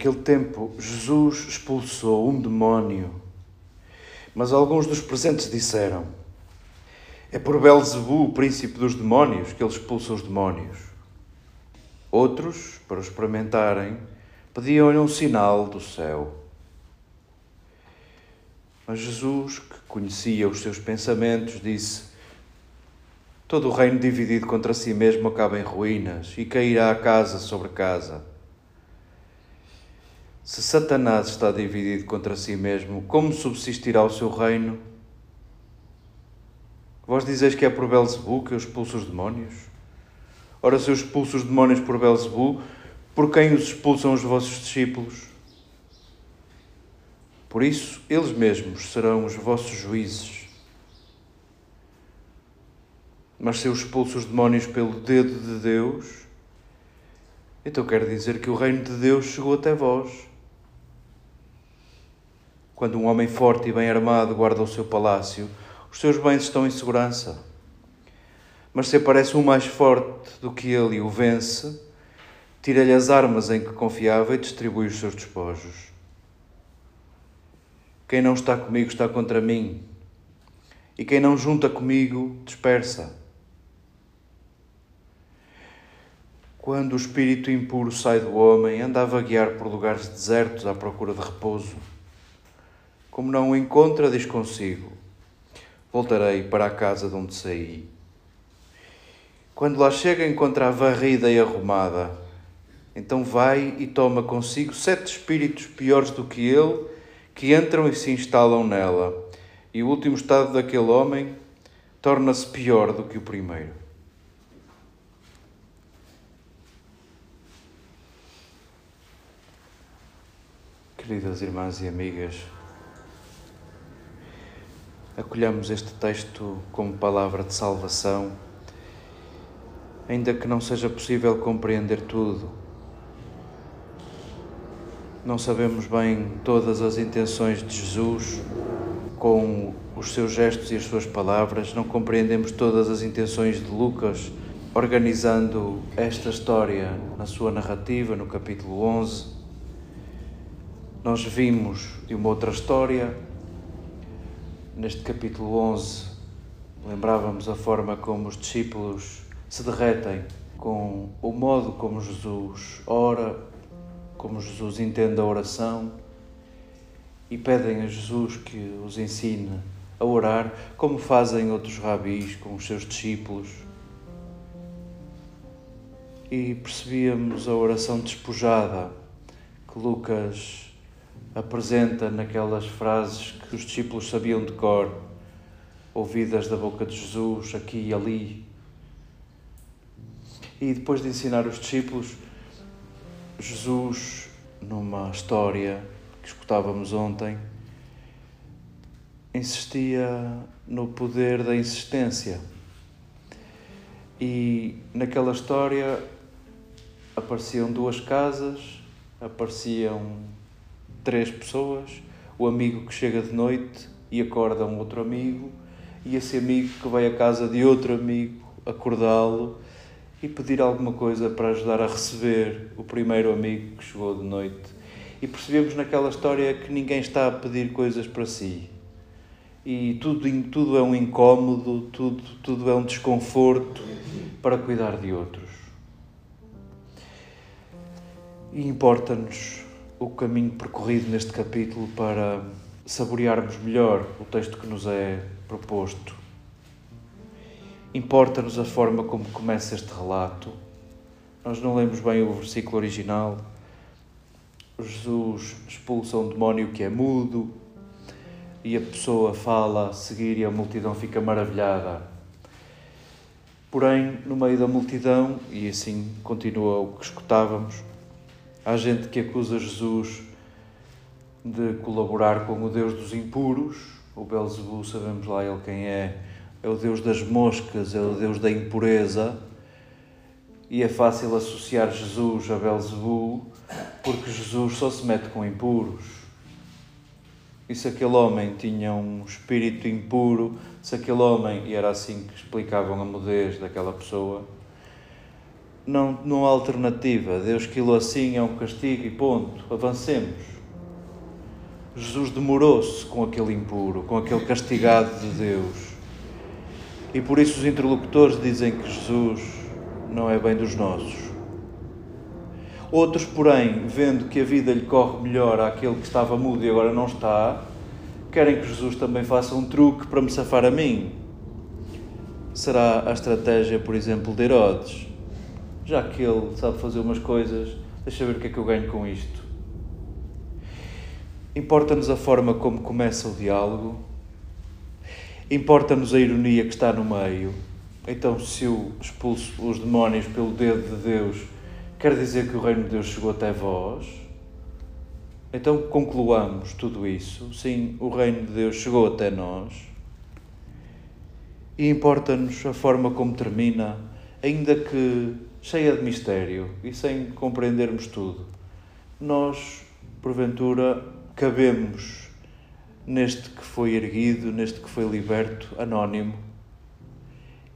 Naquele tempo, Jesus expulsou um demónio, mas alguns dos presentes disseram: É por Belzebu, o príncipe dos demónios, que ele expulsa os demónios. Outros, para o experimentarem, pediam-lhe um sinal do céu. Mas Jesus, que conhecia os seus pensamentos, disse: Todo o reino dividido contra si mesmo acaba em ruínas e cairá casa sobre casa. Se Satanás está dividido contra si mesmo, como subsistirá o seu reino? Vós dizeis que é por Belzebu que eu expulso os demónios? Ora, se eu expulso os demónios por Belzebu, por quem os expulsam os vossos discípulos? Por isso, eles mesmos serão os vossos juízes. Mas se eu expulso os demónios pelo dedo de Deus, então quer dizer que o reino de Deus chegou até vós. Quando um homem forte e bem armado guarda o seu palácio, os seus bens estão em segurança. Mas se aparece um mais forte do que ele e o vence, tira-lhe as armas em que confiava e distribui os seus despojos. Quem não está comigo está contra mim, e quem não junta comigo dispersa. Quando o espírito impuro sai do homem, anda a vaguear por lugares desertos à procura de repouso. Como não o encontra, diz consigo: Voltarei para a casa de onde saí. Quando lá chega, encontra-a varrida e arrumada. Então vai e toma consigo sete espíritos piores do que ele, que entram e se instalam nela. E o último estado daquele homem torna-se pior do que o primeiro. Queridas irmãs e amigas, acolhamos este texto como palavra de salvação, ainda que não seja possível compreender tudo. Não sabemos bem todas as intenções de Jesus com os seus gestos e as suas palavras, não compreendemos todas as intenções de Lucas organizando esta história na sua narrativa, no capítulo 11. Nós vimos de uma outra história neste capítulo 11, lembrávamos a forma como os discípulos se derretem com o modo como Jesus ora, como Jesus entende a oração e pedem a Jesus que os ensine a orar, como fazem outros rabis com os seus discípulos. E percebíamos a oração despojada que Lucas apresenta naquelas frases que os discípulos sabiam de cor, ouvidas da boca de Jesus aqui e ali. E depois de ensinar os discípulos, Jesus, numa história que escutávamos ontem, insistia no poder da insistência. E naquela história apareciam duas casas, apareciam três pessoas, o amigo que chega de noite e acorda um outro amigo, e esse amigo que vai à casa de outro amigo acordá-lo e pedir alguma coisa para ajudar a receber o primeiro amigo que chegou de noite. E percebemos naquela história que ninguém está a pedir coisas para si. E tudo, tudo é um incómodo, tudo, tudo é um desconforto para cuidar de outros. E importa-nos o caminho percorrido neste capítulo para saborearmos melhor o texto que nos é proposto. Importa-nos a forma como começa este relato. Nós não lemos bem o versículo original. Jesus expulsa um demónio que é mudo e a pessoa fala a seguir e a multidão fica maravilhada. Porém, no meio da multidão, e assim continua o que escutávamos, Há gente que acusa Jesus de colaborar com o Deus dos impuros. O Belzebu, sabemos lá ele quem é, é o Deus das moscas, é o Deus da impureza. E é fácil associar Jesus a Belzebu porque Jesus só se mete com impuros. E se aquele homem tinha um espírito impuro, se aquele homem, e era assim que explicavam a mudez daquela pessoa, não, não há alternativa. Deus quilo assim é um castigo e ponto. Avancemos. Jesus demorou-se com aquele impuro, com aquele castigado de Deus. E por isso os interlocutores dizem que Jesus não é bem dos nossos. Outros, porém, vendo que a vida lhe corre melhor àquele que estava mudo e agora não está, querem que Jesus também faça um truque para me safar a mim. Será a estratégia, por exemplo, de Herodes já que ele sabe fazer umas coisas, deixa ver o que é que eu ganho com isto. Importa-nos a forma como começa o diálogo, importa-nos a ironia que está no meio. Então, se eu expulso os demónios pelo dedo de Deus, quer dizer que o reino de Deus chegou até vós? Então, concluamos tudo isso. Sim, o reino de Deus chegou até nós. E importa-nos a forma como termina, ainda que cheia de mistério e sem compreendermos tudo. Nós, porventura, cabemos neste que foi erguido, neste que foi liberto, anónimo.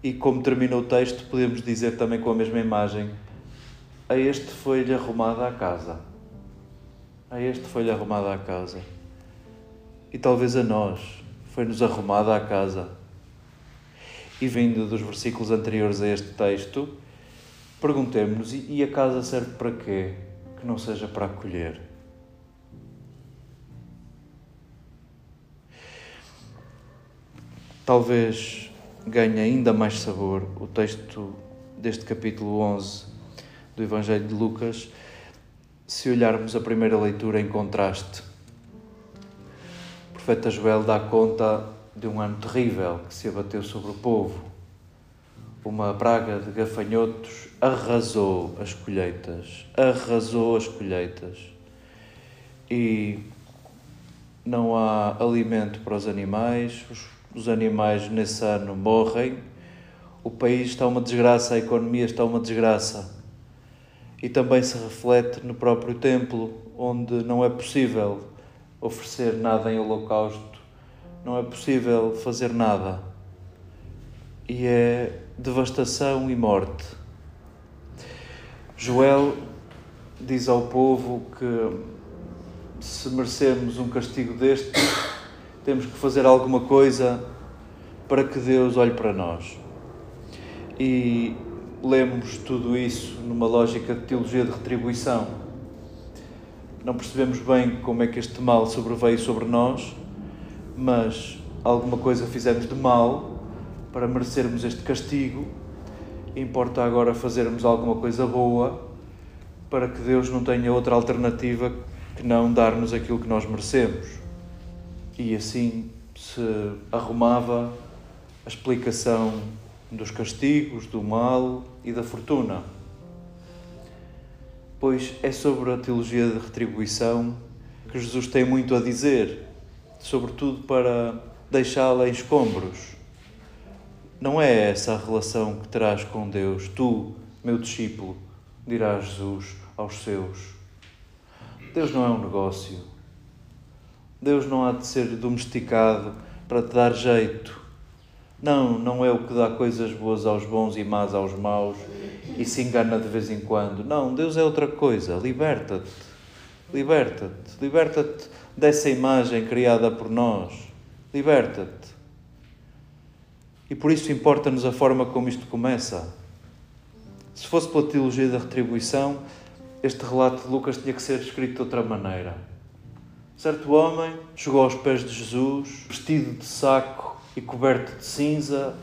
E como termina o texto, podemos dizer também com a mesma imagem: a este foi-lhe arrumada a casa. A este foi-lhe arrumada a casa. E talvez a nós foi-nos arrumada a casa. E vindo dos versículos anteriores a este texto, Perguntemos-nos: e a casa serve para quê? Que não seja para acolher. Talvez ganhe ainda mais sabor o texto deste capítulo 11 do Evangelho de Lucas se olharmos a primeira leitura em contraste. O profeta Joel dá conta de um ano terrível que se abateu sobre o povo uma praga de gafanhotos arrasou as colheitas, arrasou as colheitas. E não há alimento para os animais, os, os animais nesse ano morrem, o país está uma desgraça, a economia está uma desgraça. E também se reflete no próprio templo, onde não é possível oferecer nada em holocausto, não é possível fazer nada. E é devastação e morte. Joel diz ao povo que se merecemos um castigo deste, temos que fazer alguma coisa para que Deus olhe para nós. E lemos tudo isso numa lógica de teologia de retribuição. Não percebemos bem como é que este mal sobreveio sobre nós, mas alguma coisa fizemos de mal para merecermos este castigo, importa agora fazermos alguma coisa boa para que Deus não tenha outra alternativa que não dar-nos aquilo que nós merecemos. E assim se arrumava a explicação dos castigos, do mal e da fortuna. Pois é sobre a teologia de retribuição que Jesus tem muito a dizer, sobretudo para deixá-la em escombros. Não é essa a relação que terás com Deus, tu, meu discípulo, dirá Jesus aos seus. Deus não é um negócio. Deus não há de ser domesticado para te dar jeito. Não, não é o que dá coisas boas aos bons e más aos maus e se engana de vez em quando. Não, Deus é outra coisa. Liberta-te. Liberta-te. Liberta-te dessa imagem criada por nós. Liberta-te. E por isso importa-nos a forma como isto começa. Se fosse pela teologia da retribuição, este relato de Lucas tinha que ser escrito de outra maneira. Certo homem chegou aos pés de Jesus, vestido de saco e coberto de cinza,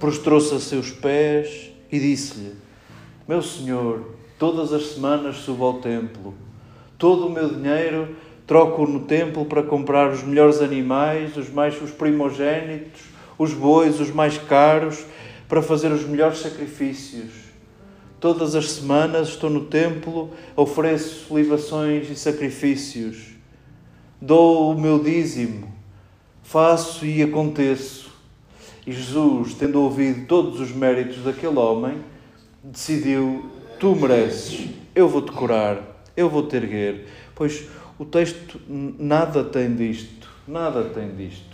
prostrou-se a seus pés e disse-lhe: Meu senhor, todas as semanas subo ao templo. Todo o meu dinheiro troco no templo para comprar os melhores animais, os mais os primogênitos, os bois, os mais caros, para fazer os melhores sacrifícios. Todas as semanas estou no templo, ofereço libações e sacrifícios, dou o meu dízimo, faço e aconteço. E Jesus, tendo ouvido todos os méritos daquele homem, decidiu: Tu mereces, eu vou-te curar, eu vou-te erguer. Pois o texto nada tem disto, nada tem disto.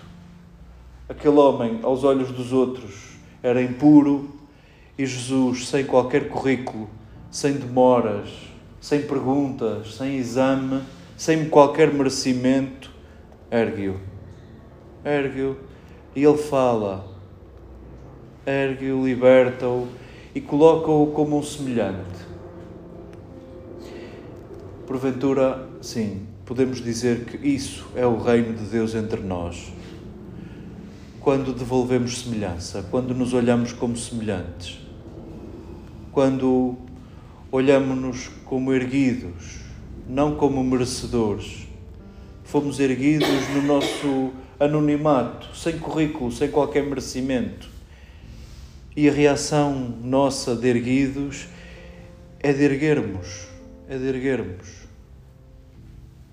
Aquele homem, aos olhos dos outros, era impuro, e Jesus, sem qualquer currículo, sem demoras, sem perguntas, sem exame, sem qualquer merecimento, ergue-o. Ergue-o. E ele fala. Ergue-o, liberta-o e coloca-o como um semelhante. Porventura, sim, podemos dizer que isso é o reino de Deus entre nós. Quando devolvemos semelhança, quando nos olhamos como semelhantes quando olhamos-nos como erguidos, não como merecedores. Fomos erguidos no nosso anonimato, sem currículo, sem qualquer merecimento. E a reação nossa de erguidos é de erguermos, é de erguermos.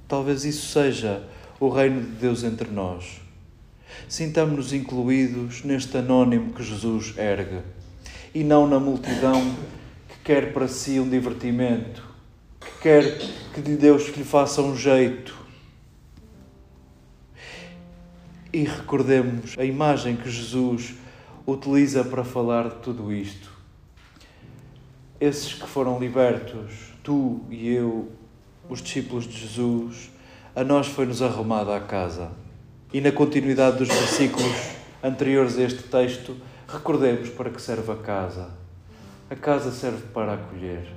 Talvez isso seja o reino de Deus entre nós. Sintamos-nos incluídos neste anónimo que Jesus ergue e não na multidão que quer para si um divertimento, que quer que Deus lhe faça um jeito. E recordemos a imagem que Jesus utiliza para falar de tudo isto. Esses que foram libertos, tu e eu, os discípulos de Jesus, a nós foi-nos arrumada a casa. E na continuidade dos versículos anteriores a este texto, Recordemos para que serve a casa. A casa serve para acolher.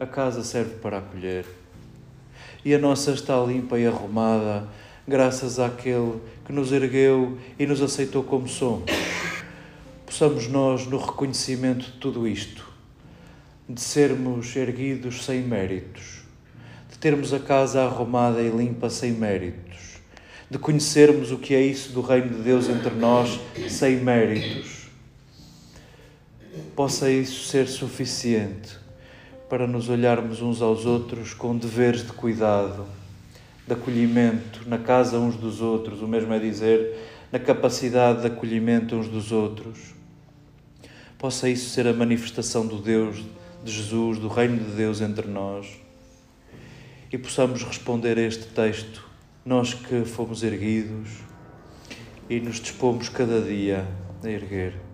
A casa serve para acolher. E a nossa está limpa e arrumada, graças àquele que nos ergueu e nos aceitou como somos. Possamos nós, no reconhecimento de tudo isto, de sermos erguidos sem méritos, de termos a casa arrumada e limpa sem méritos de conhecermos o que é isso do reino de Deus entre nós sem méritos, possa isso ser suficiente para nos olharmos uns aos outros com deveres de cuidado, de acolhimento na casa uns dos outros, o mesmo é dizer, na capacidade de acolhimento uns dos outros. Possa isso ser a manifestação do Deus, de Jesus, do reino de Deus entre nós. E possamos responder a este texto nós que fomos erguidos e nos dispomos cada dia a erguer.